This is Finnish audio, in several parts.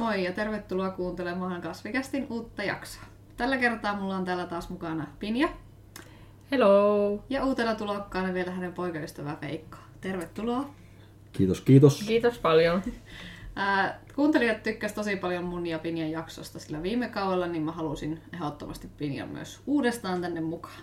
moi ja tervetuloa kuuntelemaan Kasvikästin uutta jaksoa. Tällä kertaa mulla on täällä taas mukana Pinja Hello! ja uutena tulokkaana vielä hänen poikaystävä Veikko. Tervetuloa. Kiitos, kiitos. Kiitos paljon. Ää, kuuntelijat tykkäsivät tosi paljon mun ja Pinjan jaksosta, sillä viime kaudella niin mä halusin ehdottomasti Pinjan myös uudestaan tänne mukaan.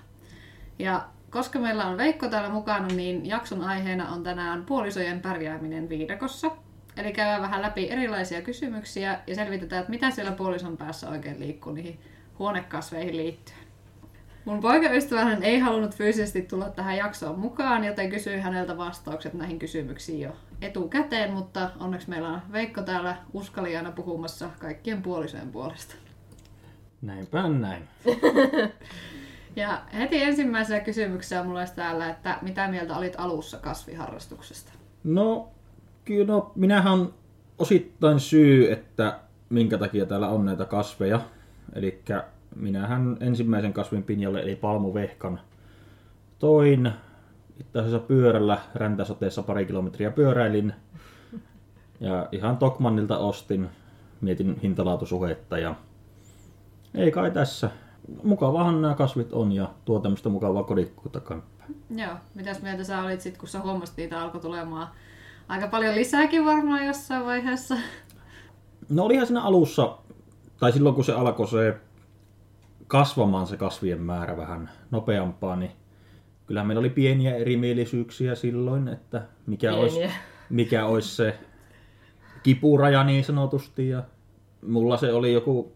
Ja koska meillä on Veikko täällä mukana, niin jakson aiheena on tänään puolisojen pärjääminen viidakossa. Eli käydään vähän läpi erilaisia kysymyksiä ja selvitetään, että mitä siellä puolison päässä oikein liikkuu niihin huonekasveihin liittyen. Mun poikaystävähän ei halunnut fyysisesti tulla tähän jaksoon mukaan, joten kysyin häneltä vastaukset näihin kysymyksiin jo etukäteen, mutta onneksi meillä on Veikko täällä uskaliana puhumassa kaikkien puolisojen puolesta. Näinpä näin. Ja heti ensimmäisenä kysymyksenä mulla olisi täällä, että mitä mieltä olit alussa kasviharrastuksesta? No, kyllä no, minähän on osittain syy, että minkä takia täällä on näitä kasveja. Eli minähän ensimmäisen kasvin pinjalle, eli palmuvehkan, toin itse asiassa pyörällä räntäsateessa pari kilometriä pyöräilin. Ja ihan Tokmannilta ostin, mietin hintalaatusuhetta ja ei kai tässä. Mukavahan nämä kasvit on ja tuo tämmöistä mukavaa kodikkuutta kanssa. Joo, mitäs mieltä sä olit sit, kun sä huomasit, niitä alkoi tulemaan aika paljon lisääkin varmaan jossain vaiheessa? No olihan siinä alussa, tai silloin kun se alkoi se kasvamaan se kasvien määrä vähän nopeampaa, niin kyllähän meillä oli pieniä erimielisyyksiä silloin, että mikä olisi, mikä olisi se kipuraja niin sanotusti. Ja mulla se oli joku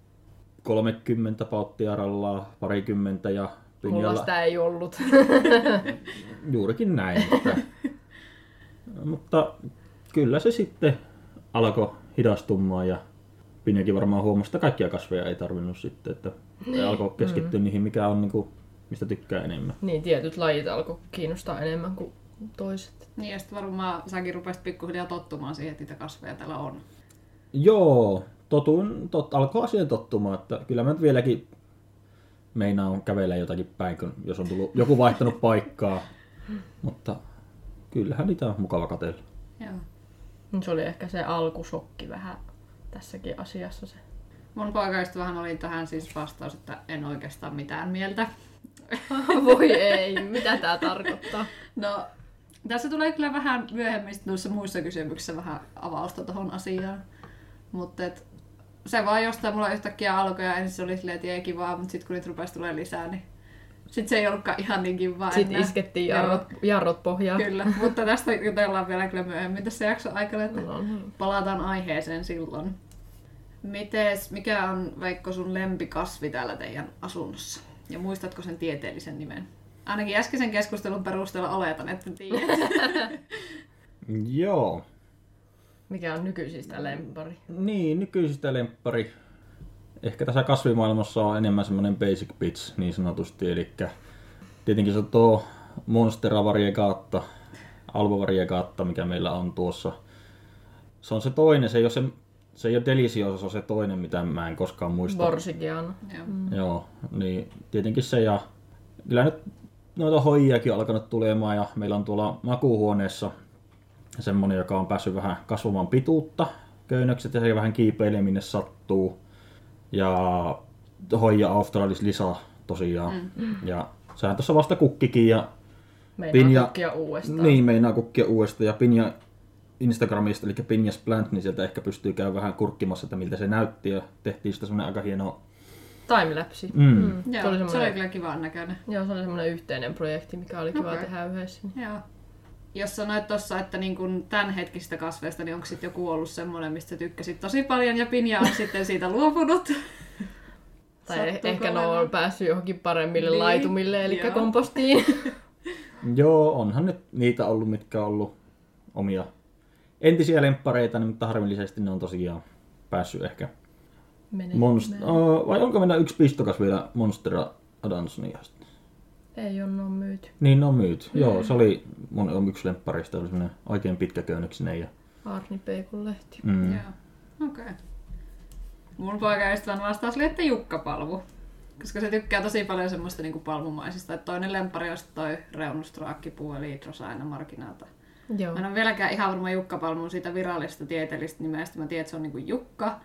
30 pauttiarallaa, parikymmentä ja Mulla sitä ei ollut. juurikin näin. Että, mutta kyllä se sitten alkoi hidastumaan ja Pinjakin varmaan huomasi, että kaikkia kasveja ei tarvinnut sitten, että alkoi keskittyä mm. niihin, mikä on niinku, mistä tykkää enemmän. niin, tietyt lajit alkoi kiinnostaa enemmän kuin toiset. Niin ja sitten varmaan säkin rupesit pikkuhiljaa tottumaan siihen, että niitä kasveja täällä on. Joo, totuin, tot, alkoi siihen tottumaan, että kyllä mä nyt vieläkin meinaan kävellä jotakin päin, kun, jos on tullut joku vaihtanut paikkaa. Mutta kyllähän niitä on mukava katsella. Joo. Se oli ehkä se alkusokki vähän tässäkin asiassa se. Mun poikaystävähän oli tähän siis vastaus, että en oikeastaan mitään mieltä. Voi ei, mitä tää tarkoittaa? No, tässä tulee kyllä vähän myöhemmin noissa muissa kysymyksissä vähän avausta tuohon asiaan. Mutta et, se vaan jostain mulla yhtäkkiä alkoi ja ensin se oli silleen, että jee kivaa, mutta sitten kun niitä rupesi tulee lisää, niin sitten se ei ollutkaan ihan niin kivaa Sitten enää. iskettiin Joo, jarrot, jarrot pohjaan. Kyllä, mutta tästä jutellaan vielä kyllä myöhemmin tässä jakson aikana, että No, niin. palataan aiheeseen silloin. Mites, mikä on Veikko sun lempikasvi täällä teidän asunnossa? Ja muistatko sen tieteellisen nimen? Ainakin äskeisen keskustelun perusteella oletan, että tiedät. Joo, Mikä on nykyisistä lempari? Niin, nykyisistä lemppari. Ehkä tässä kasvimaailmassa on enemmän semmoinen basic bits niin sanotusti, eli tietenkin se on tuo Monstera variegata, Alba variegata, mikä meillä on tuossa. Se on se toinen, se ei ole, se, se ei ole Deliciosa, se on se toinen, mitä mä en koskaan muista. Borsigiano. Joo. Joo, niin tietenkin se ja kyllä nyt noita hoijiakin on alkanut tulemaan ja meillä on tuolla makuuhuoneessa semmonen, joka on päässyt vähän kasvamaan pituutta, köynnökset ja se vähän kiipeilee minne sattuu. Ja hoija Australis lisää tosiaan. Mm. Ja sehän tuossa vasta kukkikin ja Meinaa Pinja- kukkia uudestaan. niin meinaa kukkia uudestaan ja Pinja Instagramista, eli Pinjas Plant, niin sieltä ehkä pystyy käymään vähän kurkkimassa, että miltä se näytti ja tehtiin sitä semmonen aika hieno Timelapse. Mm. Mm. Joo, Se oli se oli semmoinen, kyllä kivan näköinen. joo, se oli semmoinen yhteinen projekti, mikä oli kiva Okei. tehdä yhdessä. Joo. Jos sanoit tuossa, että niin kun tämänhetkistä kasveista, niin onko sitten joku ollut semmoinen, mistä tykkäsit tosi paljon ja Pinja on sitten siitä luopunut? Tai Sattuuko ehkä ne on päässyt johonkin paremmille Niin, laitumille, eli joo. kompostiin. Joo, onhan nyt niitä ollut, mitkä on ollut omia entisiä lemppareita, niin, mutta harmillisesti ne on tosiaan päässyt ehkä. Mene. Monst- uh, vai onko meillä yksi pistokas vielä Monstera Adansonia? Ei ole, on myyty. Niin, on myyty. Mm. Joo, se oli mun yksi lempparista, oli semmoinen oikein pitkäköynnöksinen. Ja, Arni Peikun lehti. mm. Joo. Okei. Okay. Mun poikaystävän vastaus oli, että jukkapalvu. Koska se tykkää tosi paljon semmoista niinku palmumaisista. Että toinen lempari on toi reunustraakkipuu eli Drosaina marginata. Joo. Mä en ole vieläkään ihan varma Jukkapalmun siitä virallisesta tieteellisestä nimestä. Mä tiedän, että se on niinku Jukka.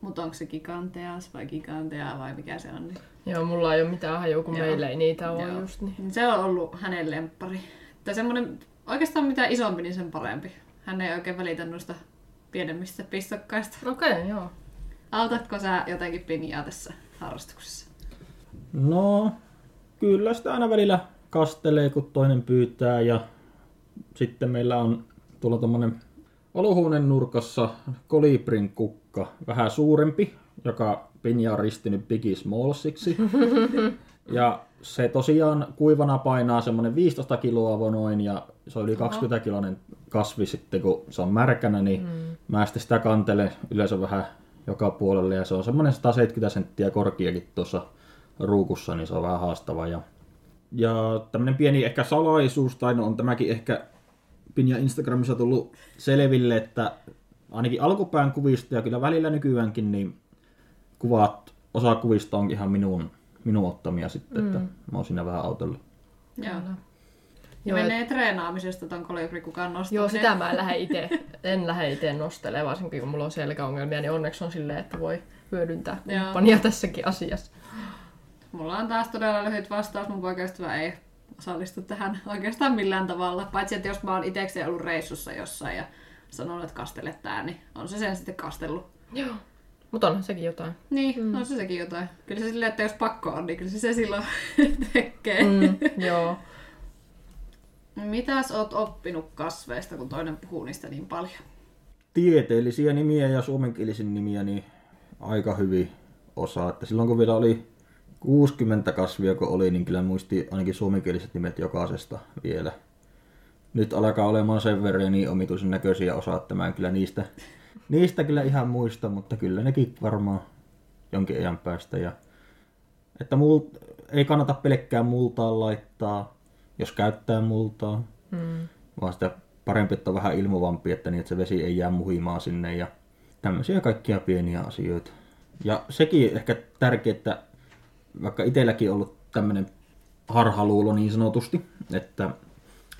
Mutta onko se giganteas vai gigantea vai mikä se on? Niin Joo, mulla ei ole mitään hajua, kun Joo. meillä ei niitä ole Joo. just niin. Niin Se on ollut hänen lemppari. Tai semmonen, oikeastaan mitä isompi, niin sen parempi. Hän ei oikein välitä noista pienemmistä pistokkaista. Okei, okay, joo. Autatko sä jotenkin pinjaa tässä harrastuksessa? No, kyllä sitä aina välillä kastelee, kun toinen pyytää ja sitten meillä on tuolla tommonen olohuoneen nurkassa kolibrin kukka, vähän suurempi, joka Pinja on ristinyt Biggie Smallsiksi. ja se tosiaan kuivana painaa semmonen 15 kiloa noin ja se on yli 20 kiloinen kasvi sitten, kun se on märkänä, niin mm. mä sitten sitä kantelen yleensä vähän joka puolelle ja se on semmoinen 170 senttiä korkeakin tuossa ruukussa, niin se on vähän haastava. Ja, ja tämmöinen pieni ehkä salaisuus, tai no on tämäkin ehkä Pinja Instagramissa tullut selville, että ainakin alkupään kuvista ja kyllä välillä nykyäänkin, niin kuvat, osa kuvista on ihan minun, minun ottamia sitten, mm. että mä oon siinä vähän autolla. Joo. Joo, Ja et- menee treenaamisesta ton kolibrikukan nostaminen. Joo, sitä mä en lähde itse, en lähde itse nostelemaan, varsinkin kun mulla on selkäongelmia, niin onneksi on silleen, että voi hyödyntää Joo. kumppania tässäkin asiassa. Mulla on taas todella lyhyt vastaus. Mun poikaystävä ei osallistu tähän oikeastaan millään tavalla. Paitsi, että jos mä oon itsekseen ollut reissussa jossain ja sanonut, että kastele tää, niin on se sen sitten kastellut. Joo. Mutta onhan sekin jotain. Niin, mm. on se sekin jotain. Kyllä se silleen, että jos pakko on, niin kyllä se se silloin tekee. Mm, joo. Mitäs oot oppinut kasveista, kun toinen puhuu niistä niin paljon? Tieteellisiä nimiä ja suomenkielisiä nimiä niin aika hyvin osaa. Että silloin kun vielä oli 60 kasvia kun oli, niin kyllä muisti ainakin suomenkieliset nimet jokaisesta vielä. Nyt alkaa olemaan sen verran niin omituisen näköisiä osaa, että mä en kyllä niistä, niistä kyllä ihan muista, mutta kyllä nekin varmaan jonkin ajan päästä. Ja, että mul, ei kannata pelkkää multaa laittaa, jos käyttää multaa, Mm. vaan sitä parempi, että on vähän ilmovampi, että, niin, että se vesi ei jää muhimaan sinne ja tämmöisiä kaikkia pieniä asioita. Ja sekin ehkä tärkeää, että vaikka itselläkin ollut tämmöinen harhaluulo niin sanotusti, että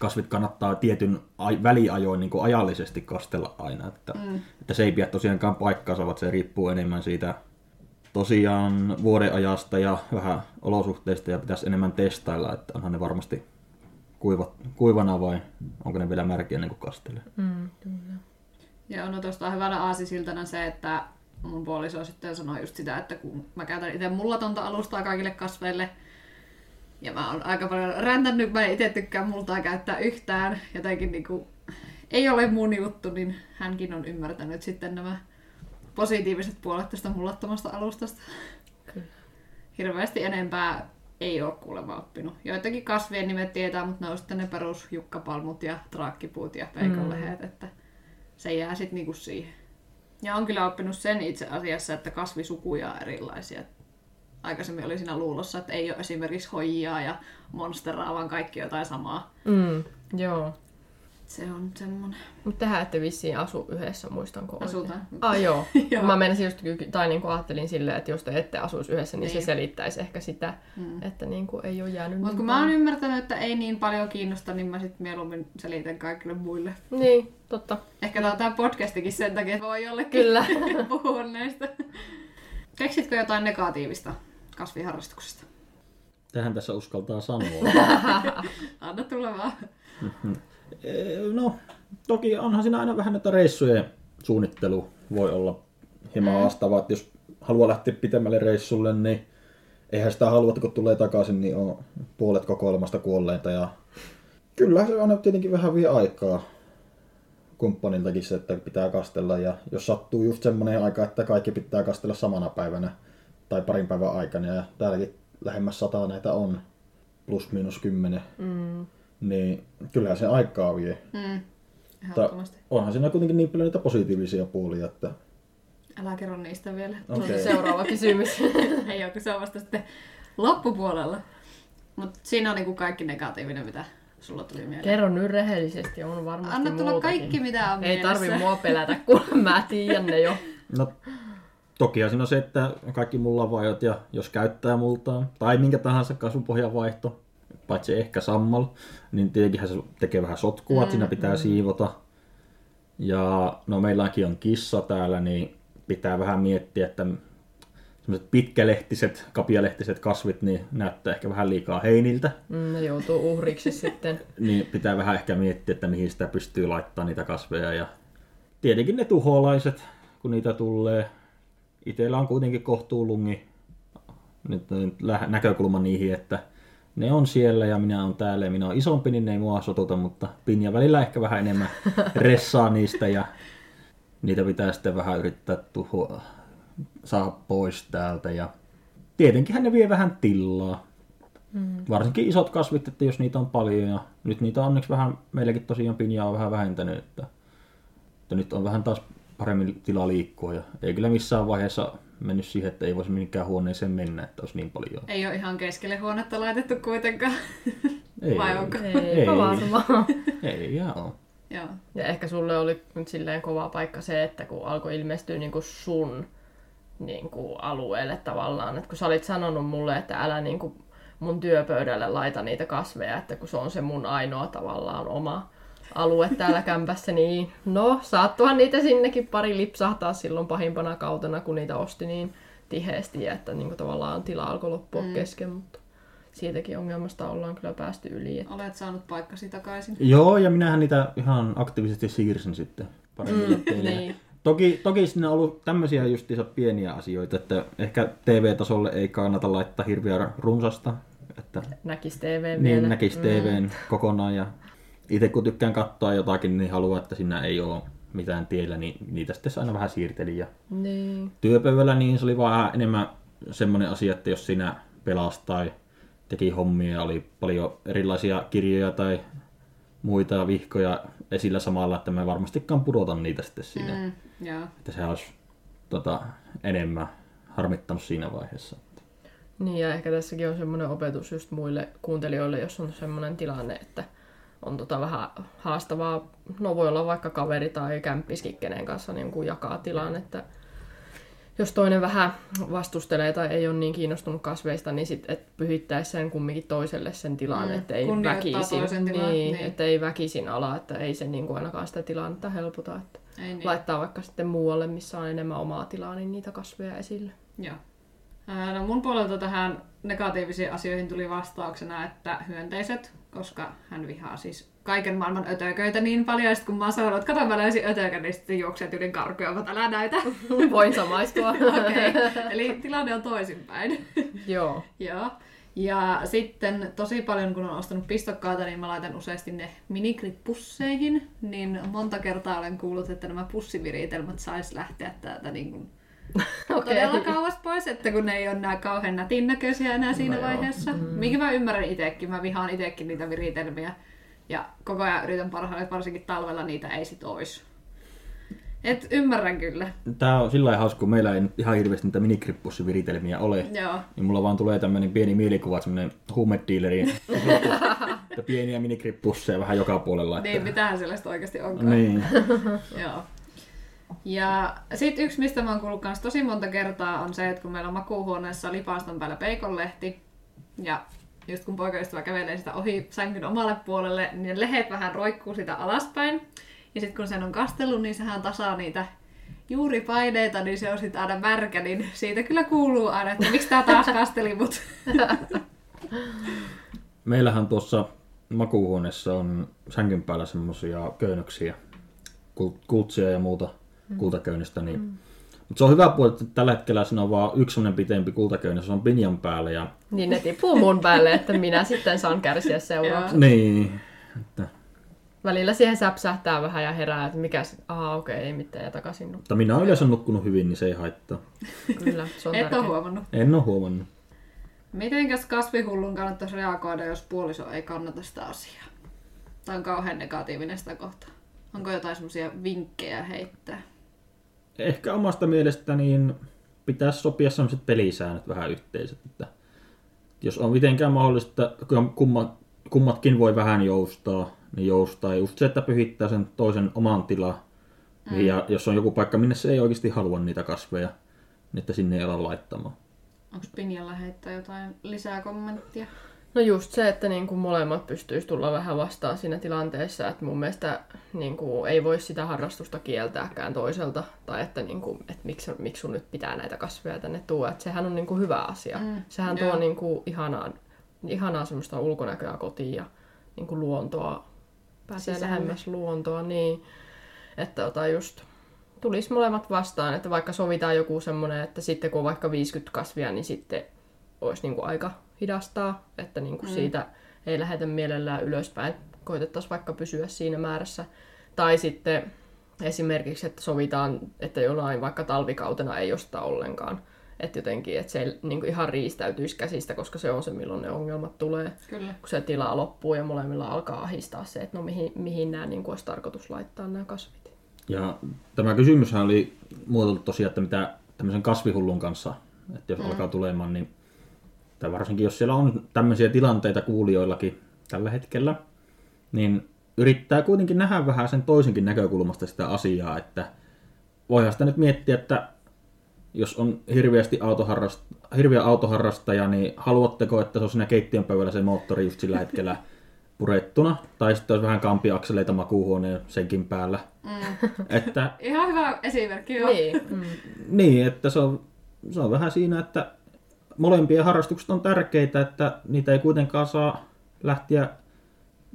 kasvit kannattaa tietyn ai- väliajoin niin kuin ajallisesti kastella aina, että, mm. että se ei pidä tosiaankaan paikkaansa, vaan se riippuu enemmän siitä tosiaan vuodenajasta ja vähän olosuhteista ja pitäisi enemmän testailla, että onhan ne varmasti kuivat, kuivana vai onko ne vielä märkiä ennen kuin kastelee. Mm, kyllä. Ja no tuosta on hyvänä aasisiltana se, että mun puoliso sitten sanoi just sitä, että kun mä käytän itse mullatonta alustaa kaikille kasveille, ja mä oon aika paljon räntännyt, mä en itse tykkää multaa käyttää yhtään, jotenkin niinku, ei ole mun juttu, niin hänkin on ymmärtänyt sitten nämä positiiviset puolet tästä mullattomasta alustasta. Kyllä. Hirveästi enempää ei ole kuulemma oppinut. Joitakin kasvien nimet tietää, mutta ne on sitten ne perus jukkapalmut ja traakkipuut ja peikonleheet, että se jää sitten niinku siihen. Ja on kyllä oppinut sen itse asiassa, että kasvisukuja on erilaisia. Aikaisemmin oli siinä luulossa, että ei ole esimerkiksi hoijaa ja monsteraa, vaan kaikki jotain samaa. Mm, joo. Se on semmonen. Mutta tehän ette vissiin asu yhdessä, muistanko oikein? Asutaan. Ah joo. Joo. Mä menisin just, tai niin kuin ajattelin silleen, että jos te ette asuisi yhdessä, niin, Niin. se selittäisi ehkä sitä, mm. että niin kuin ei ole jäänyt Mutta kun mä oon ymmärtänyt, että ei niin paljon kiinnosta, niin mä sitten mieluummin selitän kaikille muille. Niin, totta. Ehkä tää on tää podcastikin sen takia, että voi jollekin Kyllä. puhua näistä. Keksitkö jotain negatiivista kasviharrastuksesta? Tähän tässä uskaltaa sanoa. Anna tulla vaan. Eh, no, toki onhan siinä aina vähän näitä reissujen suunnittelu voi olla hieman haastavaa, että jos haluaa lähteä pitemmälle reissulle, niin eihän sitä halua, että kun tulee takaisin, niin on puolet kokoelmasta kuolleita. Ja kyllä se aina tietenkin vähän vie aikaa kumppaniltakin se, että pitää kastella. Ja jos sattuu just semmoinen aika, että kaikki pitää kastella samana päivänä tai parin päivän aikana, ja täälläkin lähemmäs sataa näitä on, plus miinus kymmenen, Mm. niin kyllähän se aikaa vie. Mm. Ehdottomasti. onhan siinä kuitenkin niin paljon niitä positiivisia puolia, että Älä kerro niistä vielä. Okay. Seuraava kysymys. Ei ole, kun se on vasta sitten loppupuolella. Mutta siinä on niinku kaikki negatiivinen, mitä sulla tuli mieleen. Kerro nyt rehellisesti, on varmasti Anna tulla muutakin. kaikki, mitä on Ei mielessä. tarvi mua pelätä, kun mä tiedän ne jo. no toki siinä on se, että kaikki mullavajot ja jos käyttää multaa tai minkä tahansa kasvupohjan vaihto, paitsi ehkä sammal, niin tietenkin se tekee vähän sotkua, mm, siinä pitää mm. siivota. Ja no meilläkin on kissa täällä, niin pitää vähän miettiä, että semmoiset pitkälehtiset, kapialehtiset kasvit niin näyttää ehkä vähän liikaa heiniltä. Mm, ne joutuu uhriksi sitten. Niin pitää vähän ehkä miettiä, että mihin sitä pystyy laittamaan niitä kasveja. Ja tietenkin ne tuholaiset, kun niitä tulee. Itellä on kuitenkin kohtuulungi nyt, näkökulma niihin, että ne on siellä ja minä on täällä ja minä olen isompi, niin ne ei mua sotuta, mutta Pinja välillä ehkä vähän enemmän ressaa niistä ja niitä pitää sitten vähän yrittää tuhoa, saada pois täältä ja tietenkin ne vie vähän tilaa. Mm. Varsinkin isot kasvit, että jos niitä on paljon ja nyt niitä on onneksi vähän, meilläkin tosiaan Pinja on vähän vähentänyt, että, että nyt on vähän taas paremmin tilaa liikkua ja ei kyllä missään vaiheessa mennyt siihen, että ei voisi mihinkään huoneeseen mennä, että olisi niin paljon. Ei ole ihan keskelle huonetta laitettu kuitenkaan. Ei, Vai onko? Ei, varmaan. Ei ihan ole. Joo. Ja ehkä sulle oli nyt silleen kova paikka se, että kun alkoi ilmestyä niin kuin sun niin kuin alueelle tavallaan. Että kun sä olit sanonut mulle, että älä niin kuin mun työpöydälle laita niitä kasveja, että kun se on se mun ainoa tavallaan oma alue täällä kämpässä, niin no, saattohan niitä sinnekin pari lipsahtaa silloin pahimpana kautena, kun niitä osti niin tiheesti, ja että niin kuin tavallaan tila alkoi loppua mm. kesken, mutta siitäkin ongelmasta ollaan kyllä päästy yli. Että... Olet saanut paikkasi takaisin. Joo, ja minähän niitä ihan aktiivisesti siirsin sitten paremmille mm, teille. niin. Toki, toki siinä on ollut tämmöisiä justiinsa pieniä asioita, että ehkä TV-tasolle ei kannata laittaa hirveä runsasta. Että Näkis TV vielä. niin näkisi TVn kokonaan ja itse kun tykkään katsoa jotakin, niin haluan, että siinä ei ole mitään tiellä, niin niitä sitten aina vähän siirtelin. Ja Niin. työpöydällä niin se oli vaan enemmän semmoinen asia, että jos sinä pelasi tai teki hommia oli paljon erilaisia kirjoja tai muita vihkoja esillä samalla, että mä varmastikaan pudotan niitä sitten siinä. Mm. Joo. Että se olisi tota, enemmän harmittanut siinä vaiheessa. Niin ja ehkä tässäkin on semmoinen opetus just muille kuuntelijoille, jos on semmoinen tilanne, että on tota vähän haastavaa, no voi olla vaikka kaveri tai kämppiskin, kenen kanssa niin kuin jakaa tilan, että jos toinen vähän vastustelee tai ei ole niin kiinnostunut kasveista, niin sit, et pyhittäisi sen kumminkin toiselle sen tilan, Mm, että ei kunnioittaa väkisin, tilaa, niin, niin. että ei väkisin ala, että ei se niin kuin ainakaan sitä tilannetta helpota, että Ei niin. laittaa vaikka sitten muualle, missä on enemmän omaa tilaa, niin niitä kasveja esille. Joo. No mun puolelta tähän negatiivisiin asioihin tuli vastauksena, että hyönteiset, koska hän vihaa siis kaiken maailman ötököitä niin paljon, sit kun mä oon sanonut, että kato mä löysin ötökän, niin sitten juokset yli karkuja, mutta älä näytä. Voin samaistua. Okei, eli tilanne on toisinpäin. Joo. Joo. Ja sitten tosi paljon, kun on ostanut pistokkaita, niin mä laitan useasti ne minikrit-pusseihin. Niin monta kertaa olen kuullut, että nämä pussiviritelmät sais lähteä täältä niin kuin Okei. todella kauas pois, että kun ne ei ole nää kauhean nätin näköisiä enää siinä No no joo. vaiheessa. Mm. Minkä mä ymmärrän itsekin, mä vihaan itsekin niitä viritelmiä. Ja koko ajan yritän parhaille, että varsinkin talvella niitä ei sit ois. Et ymmärrän kyllä. Tää on sillä lailla hauska, kun meillä ei nyt ihan hirveästi niitä minikrippussiviritelmiä ole. Joo. Niin mulla vaan tulee tämmönen pieni mielikuva, semmonen huumedealeri. että pieniä minikrippusseja vähän joka puolella. Niin, mitähän sellaista oikeasti onkaan. niin. Joo. Ja sitten yksi, mistä mä oon kuullut kans tosi monta kertaa, on se, että kun meillä on makuuhuoneessa lipaaston päällä peikonlehti, ja just kun poikaystävä kävelee sitä ohi sängyn omalle puolelle, niin lehet vähän roikkuu sitä alaspäin. Ja sitten kun sen on kastellut, niin sehän tasaa niitä juuripaineita, niin se on sitten aina märkä, niin siitä kyllä kuuluu aina, että miksi tää taas kasteli mut. Meillähän tuossa makuuhuoneessa on sängyn päällä semmosia köynnöksiä, kul- kultsia ja muuta kultaköynnöstä. Niin... Mm. Mutta se on hyvä puoli, että tällä hetkellä siinä on vaan yksi semmonen pitempi kultaköynnös, se on pinjan päällä. Ja... Niin ne tippuu mun päälle, että minä sitten saan kärsiä seuraavaksi. Niin. Että... Välillä siihen säpsähtää vähän ja herää, että mikä se, aha okei, ei mitään ja takaisin nukkuu. Mutta minä olen yleensä nukkunut hyvin, niin se ei haittaa. Kyllä, se on Et ole huomannut. En ole huomannut. Mitenkäs kasvihullun kannattaisi reagoida, jos puoliso ei kannata sitä asiaa? Tai on kauhean negatiivinen sitä kohtaa. Onko jotain semmoisia vinkkejä heittää? Ehkä omasta mielestä niin pitäisi sopia sellaiset pelisäännöt vähän yhteiset. Että jos on mitenkään mahdollista, että kumma, kummatkin voi vähän joustaa, niin joustaa. Just se, että pyhittää sen toisen oman tilan. Mm. Ja jos on joku paikka, minne se ei oikeasti halua niitä kasveja, niin että sinne ei ala laittamaan. Onko Pinjalla heittää jotain lisää kommenttia? No just se, että niin kuin molemmat pystyisi tulla vähän vastaan siinä tilanteessa, että mun mielestä niin kuin ei voi sitä harrastusta kieltääkään toiselta, tai että, niin kuin, että miksi, miksi sun nyt pitää näitä kasveja tänne tuoda, että sehän on niin kuin hyvä asia. Mm, Sehän joo. tuo niin kuin ihanaa, ihanaa semmoista ulkonäköä kotiin ja niin kuin luontoa, pääsee Sisälle. lähemmäs luontoa, niin että ota just tulisi molemmat vastaan, että vaikka sovitaan joku semmoinen, että sitten kun on vaikka 50 kasvia, niin sitten olisi niin kuin aika hidastaa, että niin kuin mm. siitä ei lähetä mielellään ylöspäin, koitettaisiin vaikka pysyä siinä määrässä. Tai sitten esimerkiksi, että sovitaan, että jollain vaikka talvikautena ei osta ollenkaan. Että jotenkin, että se ei niin kuin ihan riistäytyisi käsistä, koska se on se, milloin ne ongelmat tulee. Kyllä. Kun se tila loppuu ja molemmilla alkaa ahistaa se, että no mihin, mihin nämä niin kuin olisi tarkoitus laittaa nämä kasvit. Ja tämä kysymyshän oli muotoiltu tosiaan, että mitä tämmöisen kasvihullun kanssa, että jos mm. alkaa tulemaan, niin tai varsinkin jos siellä on tämmöisiä tilanteita kuulijoillakin tällä hetkellä, niin yrittää kuitenkin nähdä vähän sen toisenkin näkökulmasta sitä asiaa, että voihan sitä nyt miettiä, että jos on hirveästi autoharrast, hirveä autoharrastaja, niin haluatteko, että se on siinä keittiön pöydällä se moottori just sillä hetkellä purettuna, tai sitten olisi vähän kampiakseleita makuuhuoneen senkin päällä. Mm. Että Ihan hyvä esimerkki, joo. Niin. Mm. niin, että se on, se on vähän siinä, että molempien harrastukset on tärkeitä, että niitä ei kuitenkaan saa lähteä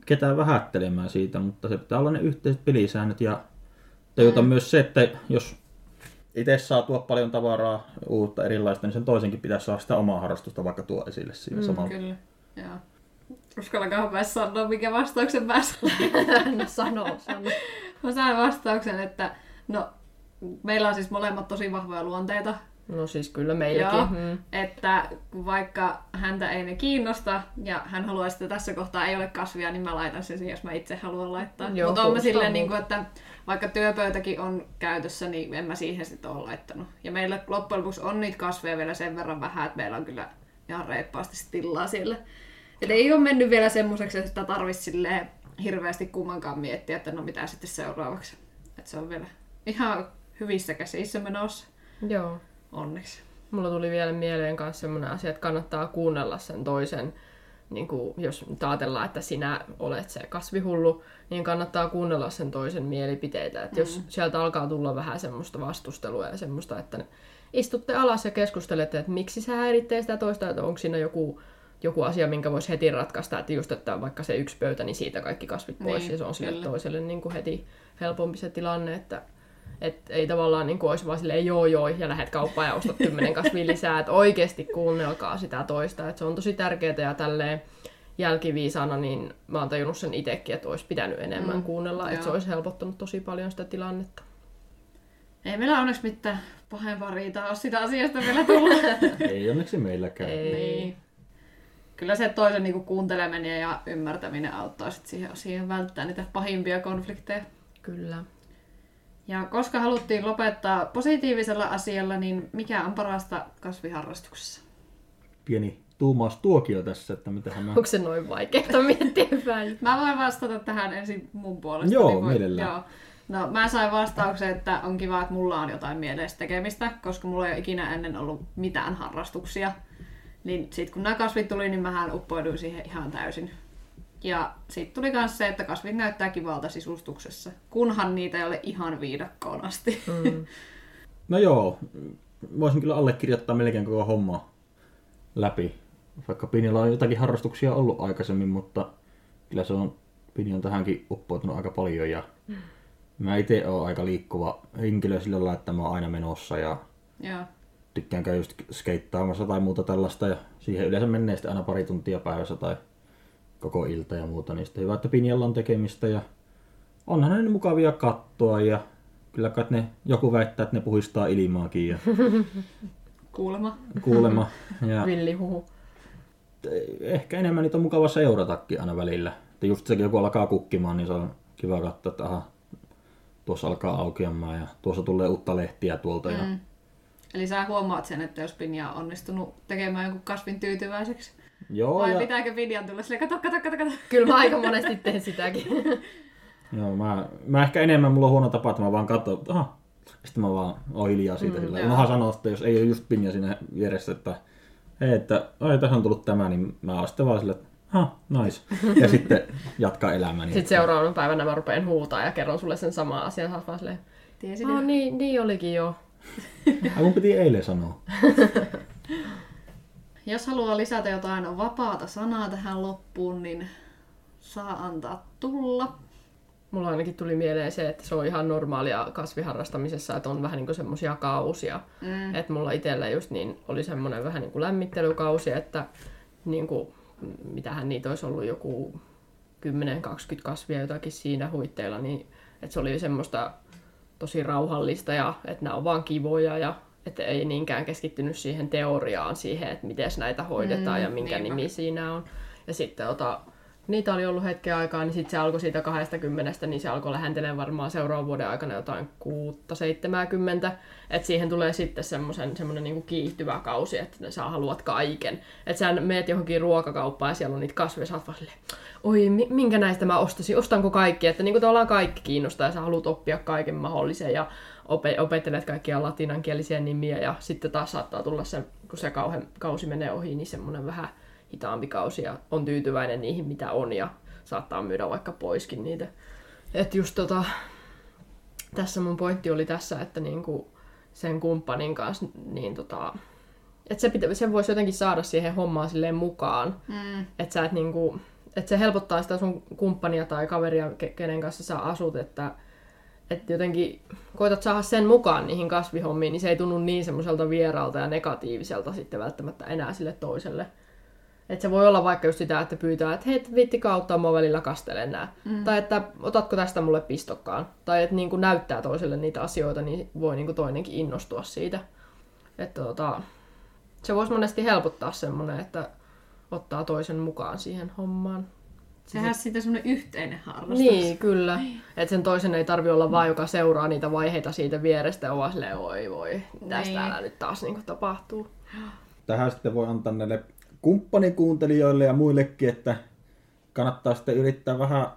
ketään vähättelemään siitä, mutta se pitää olla ne yhteiset pelisäännöt ja tajuta mm. myös se, että jos itse saa tuoda paljon tavaraa, uutta erilaista, niin sen toisenkin pitäisi saada sitä omaa harrastusta vaikka tuo esille siinä mm, samalla. Kyllä, joo. Uskallakaan mä sanoa, mikä vastauksen mä sain. No sano, sano. Mä sain vastauksen, että no, meillä on siis molemmat tosi vahvoja luonteita. No siis kyllä meilläkin. Joo. Mm. Että vaikka häntä ei ne kiinnosta ja hän haluaisi, että tässä kohtaa ei ole kasvia, niin mä laitan sen siihen, jos mä itse haluan laittaa. Mutta on mä silleen, niin kuin, että vaikka työpöytäkin on käytössä, niin en mä siihen sitten ole laittanut. Ja meillä loppujen lopuksi on niitä kasveja vielä sen verran vähän, että meillä on kyllä ihan reippaasti tilaa siellä. Et ei ole mennyt vielä semmoiseksi, että sitä tarvitsisi hirveästi kummankaan miettiä, että no mitä sitten seuraavaksi. Et se on vielä ihan hyvissä käsissä menossa, Joo. Onneksi. Mulla tuli vielä mieleen myös sellainen asia, että kannattaa kuunnella sen toisen, niin kuin, jos ajatellaan, että sinä olet se kasvihullu, niin kannattaa kuunnella sen toisen mielipiteitä. Että jos sieltä alkaa tulla vähän semmoista vastustelua ja semmoista, että istutte alas ja keskustelette, että miksi se häiritsee sitä toista, että onko siinä joku, joku asia, minkä voisi heti ratkaista, että just että vaikka se yksi pöytä, niin siitä kaikki kasvit pois Niin, ja se on sille kyllä. toiselle niin kuin heti helpompi se tilanne, että et ei tavallaan niin kuin olisi vaan silleen joo joo ja lähdet kauppaan ja ostat kymmenen kasvia lisää, että oikeasti kuunnelkaa sitä toista. Et se on tosi tärkeää ja tälleen jälkiviisana, niin mä oon tajunnut sen itsekin, että olisi pitänyt enemmän Mm, kuunnella, että se olisi helpottanut tosi paljon sitä tilannetta. Ei meillä onneksi mitään pahempaa riitaa ole sitä asiasta vielä tullut. Ei onneksi meilläkään. Ei. niin. Kyllä se toisen niinku kuunteleminen ja ymmärtäminen auttaa sit siihen, siihen välttää niitä pahimpia konflikteja. Kyllä. Ja koska haluttiin lopettaa positiivisella asialla, niin mikä on parasta kasviharrastuksessa? Pieni tuumaustuokio tässä, että mitähän mä... Onko se noin vaikeaa miettiä hyvää juttua? Mä voin vastata tähän ensin mun puolesta. Joo, niin voi- mielellään. Joo. No, mä sain vastauksen, että on kiva, että mulla on jotain mielessä tekemistä, koska mulla ei ole ikinä ennen ollut mitään harrastuksia. Niin sit kun nämä kasvit tuli, niin mähän uppoiduin siihen ihan täysin. Ja sitten tuli myös se, että kasvit näyttää kivalta sisustuksessa, kunhan niitä ei ole ihan viidakkoon asti. Mm. No joo, voisin kyllä allekirjoittaa melkein koko homma läpi. Vaikka Pinjalla on jotakin harrastuksia ollut aikaisemmin, mutta kyllä se on, Pini on tähänkin uppoutunut aika paljon ja mä itse olen aika liikkuva henkilö sillä lailla, että mä oon aina menossa ja Joo. tykkään käydä just skeittaamassa tai muuta tällaista ja siihen yleensä menee sitten aina pari tuntia päivässä tai koko ilta ja muuta, niin sitten hyvä, että Pinjalla on tekemistä ja onhan ne mukavia kattoa ja kyllä kai ne, joku väittää, että ne puhistaa ilmaakin ja Kuulemma. kuulemma. Ja Villihuhu. ehkä enemmän niitä on mukava seuratakin aina välillä. Että just sekin, joku alkaa kukkimaan, niin se on kiva katsoa, että aha, tuossa alkaa aukeamaan ja tuossa tulee uutta lehtiä tuolta. Ja... Mm. Eli sä huomaat sen, että jos Pinja on onnistunut tekemään jonkun kasvin tyytyväiseksi. Joo, Vai ja... pitääkö Pinjan tulla silleen, kato, kato, kato, kato. Kyllä mä aika monesti teen sitäkin. Joo, mä, mä, ehkä enemmän, mulla on huono tapa, että mä vaan katson, että aha, sitten mä vaan oon hiljaa siitä. Mm, sillä. Unohan sanoa, että jos ei ole just Pinja siinä vieressä, että Hei, että ai, tässä on tullut tämä, niin mä oon sitten vaan sille, että ha, nice. Ja sitten jatkaa elämäni. Sitten seuraavana päivänä mä rupean huutaa ja kerron sulle sen sama asian. Sä vaan silleen, Tiesin oh, niin, niin olikin jo. Ai, mun piti eilen sanoa. Jos haluaa lisätä jotain vapaata sanaa tähän loppuun, niin saa antaa tulla. Mulla ainakin tuli mieleen se, että se on ihan normaalia kasviharrastamisessa, että on vähän niin semmoisia kausia. Mm. Että mulla itsellä just niin oli semmoinen vähän niin kuin lämmittelykausi, että niin kuin, mitähän niitä olisi ollut joku 10-20 kasvia jotakin siinä huitteilla, niin että se oli semmoista tosi rauhallista ja että nämä on vaan kivoja ja että ei niinkään keskittynyt siihen teoriaan, siihen, että miten näitä hoidetaan Mm, ja minkä niinpä. nimi siinä on. Ja sitten ota, niitä oli ollut hetken aikaa, niin sitten se alkoi siitä 20, niin se alkoi lähentelemään varmaan seuraavan vuoden aikana jotain 6-70. Että siihen tulee sitten semmoisen, semmoinen niinku kiihtyvä kausi, että sä haluat kaiken. Että sä meet johonkin ruokakauppaan ja siellä on niitä kasveja, sä vaan silleen, oi, mi- minkä näistä mä ostaisin, ostanko kaikki? Että niinku tavallaan kaikki kiinnostaa ja sä haluat oppia kaiken mahdollisen ja opettelet kaikkia latinankielisiä nimiä ja sitten taas saattaa tulla se, kun se kauhe- kausi menee ohi, niin semmoinen vähän hitaampi kausi ja on tyytyväinen niihin, mitä on ja saattaa myydä vaikka poiskin niitä. Et just tota, tässä mun pointti oli tässä, että niinku sen kumppanin kanssa, niin tota, että se, pitä, sen voisi jotenkin saada siihen hommaan silleen mukaan. Mm. Että sä et niinku, että se helpottaa sitä sun kumppania tai kaveria, ke- kenen kanssa sä asut, että että jotenkin koetat saada sen mukaan niihin kasvihommiin, niin se ei tunnu niin semmoiselta vieraalta ja negatiiviselta sitten välttämättä enää sille toiselle. Että se voi olla vaikka just sitä, että pyytää, että hei, viittikö auttaa mua välillä kastelen nää. Mm. Tai että otatko tästä mulle pistokkaan. Tai että niin näyttää toiselle niitä asioita, niin voi niin toinenkin innostua siitä. Että tota, se voisi monesti helpottaa semmoinen, että ottaa toisen mukaan siihen hommaan. Sehän siitä semmoinen yhteinen harrastus. Niin, kyllä. Että sen toisen ei tarvi olla vaan, joka seuraa niitä vaiheita siitä vierestä ja vaan silleen, oi voi, tästä Niin. täällä nyt taas niin tapahtuu. Tähän sitten voi antaa näille kumppanikuuntelijoille ja muillekin, että kannattaa sitten yrittää vähän,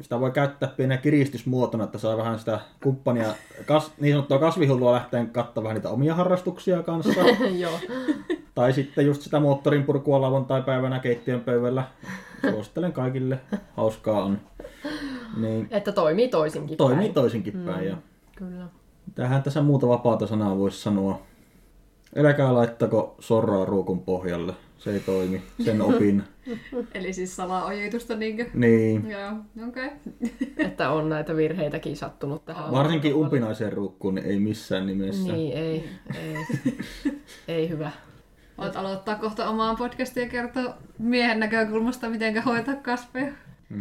sitä voi käyttää pienenä kiristysmuotona, että saa vähän sitä kumppania, kas, niin sanottua kasvihullua lähteen katsoa vähän niitä omia harrastuksia kanssa. Joo. tai sitten just sitä moottorin purkua lauantai-päivänä keittiön pöydällä. Suosittelen kaikille, hauskaa on. Niin Että toimii toisinkin toimii päin. toisinkin päin. Ja Kyllä. tähän tässä muuta vapaata sanaa voisi sanoa. Eläkää laittako sorraa ruukun pohjalle. Se ei toimi. Sen opin. Eli siis salaojitusta niinkö? Niin. Joo, okei. Okay. Että on näitä virheitäkin sattunut tähän. Varsinkin umpinaiseen ruukkuun niin ei missään nimessä. Niin, ei. Ei, ei hyvä. Voit aloittaa kohta omaan podcastia ja kertoa miehen näkökulmasta, miten hoitaa kasveja.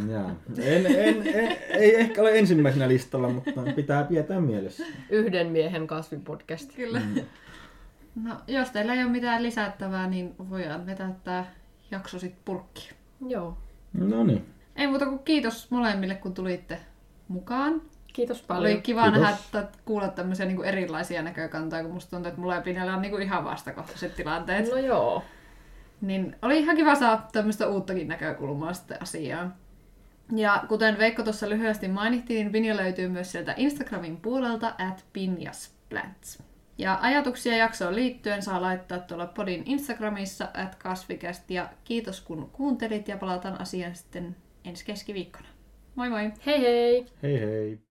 Jaa. En, en, en, ei ehkä ole ensimmäisenä listalla, mutta pitää pidetää mielessä. Yhden miehen kasvipodcast. Kyllä. Mm. No, jos teillä ei ole mitään lisättävää, niin voidaan vetää tää jakso sit purkkiin. Joo. No niin. Ei muuta kuin kiitos molemmille, kun tulitte mukaan. Kiitos paljon. Oli kiva Kiitos. nähdä, että kuulla tämmöisiä niin erilaisia näkökantoja, kun musta tuntuu, että mulla ja Pinjalla on niin ihan vastakohtaiset tilanteet. No joo. Niin oli ihan kiva saada tämmöistä uuttakin näkökulmaa sitten asiaan. Ja kuten Veikko tuossa lyhyesti mainittiin, niin Pinja löytyy myös sieltä Instagramin puolelta at pinjasplants. Ja ajatuksia jaksoon liittyen saa laittaa tuolla podin Instagramissa at kasvikast. Ja kiitos kun kuuntelit ja palataan asiaan sitten ensi keskiviikkona. Moi moi! Hei hei! Hei hei.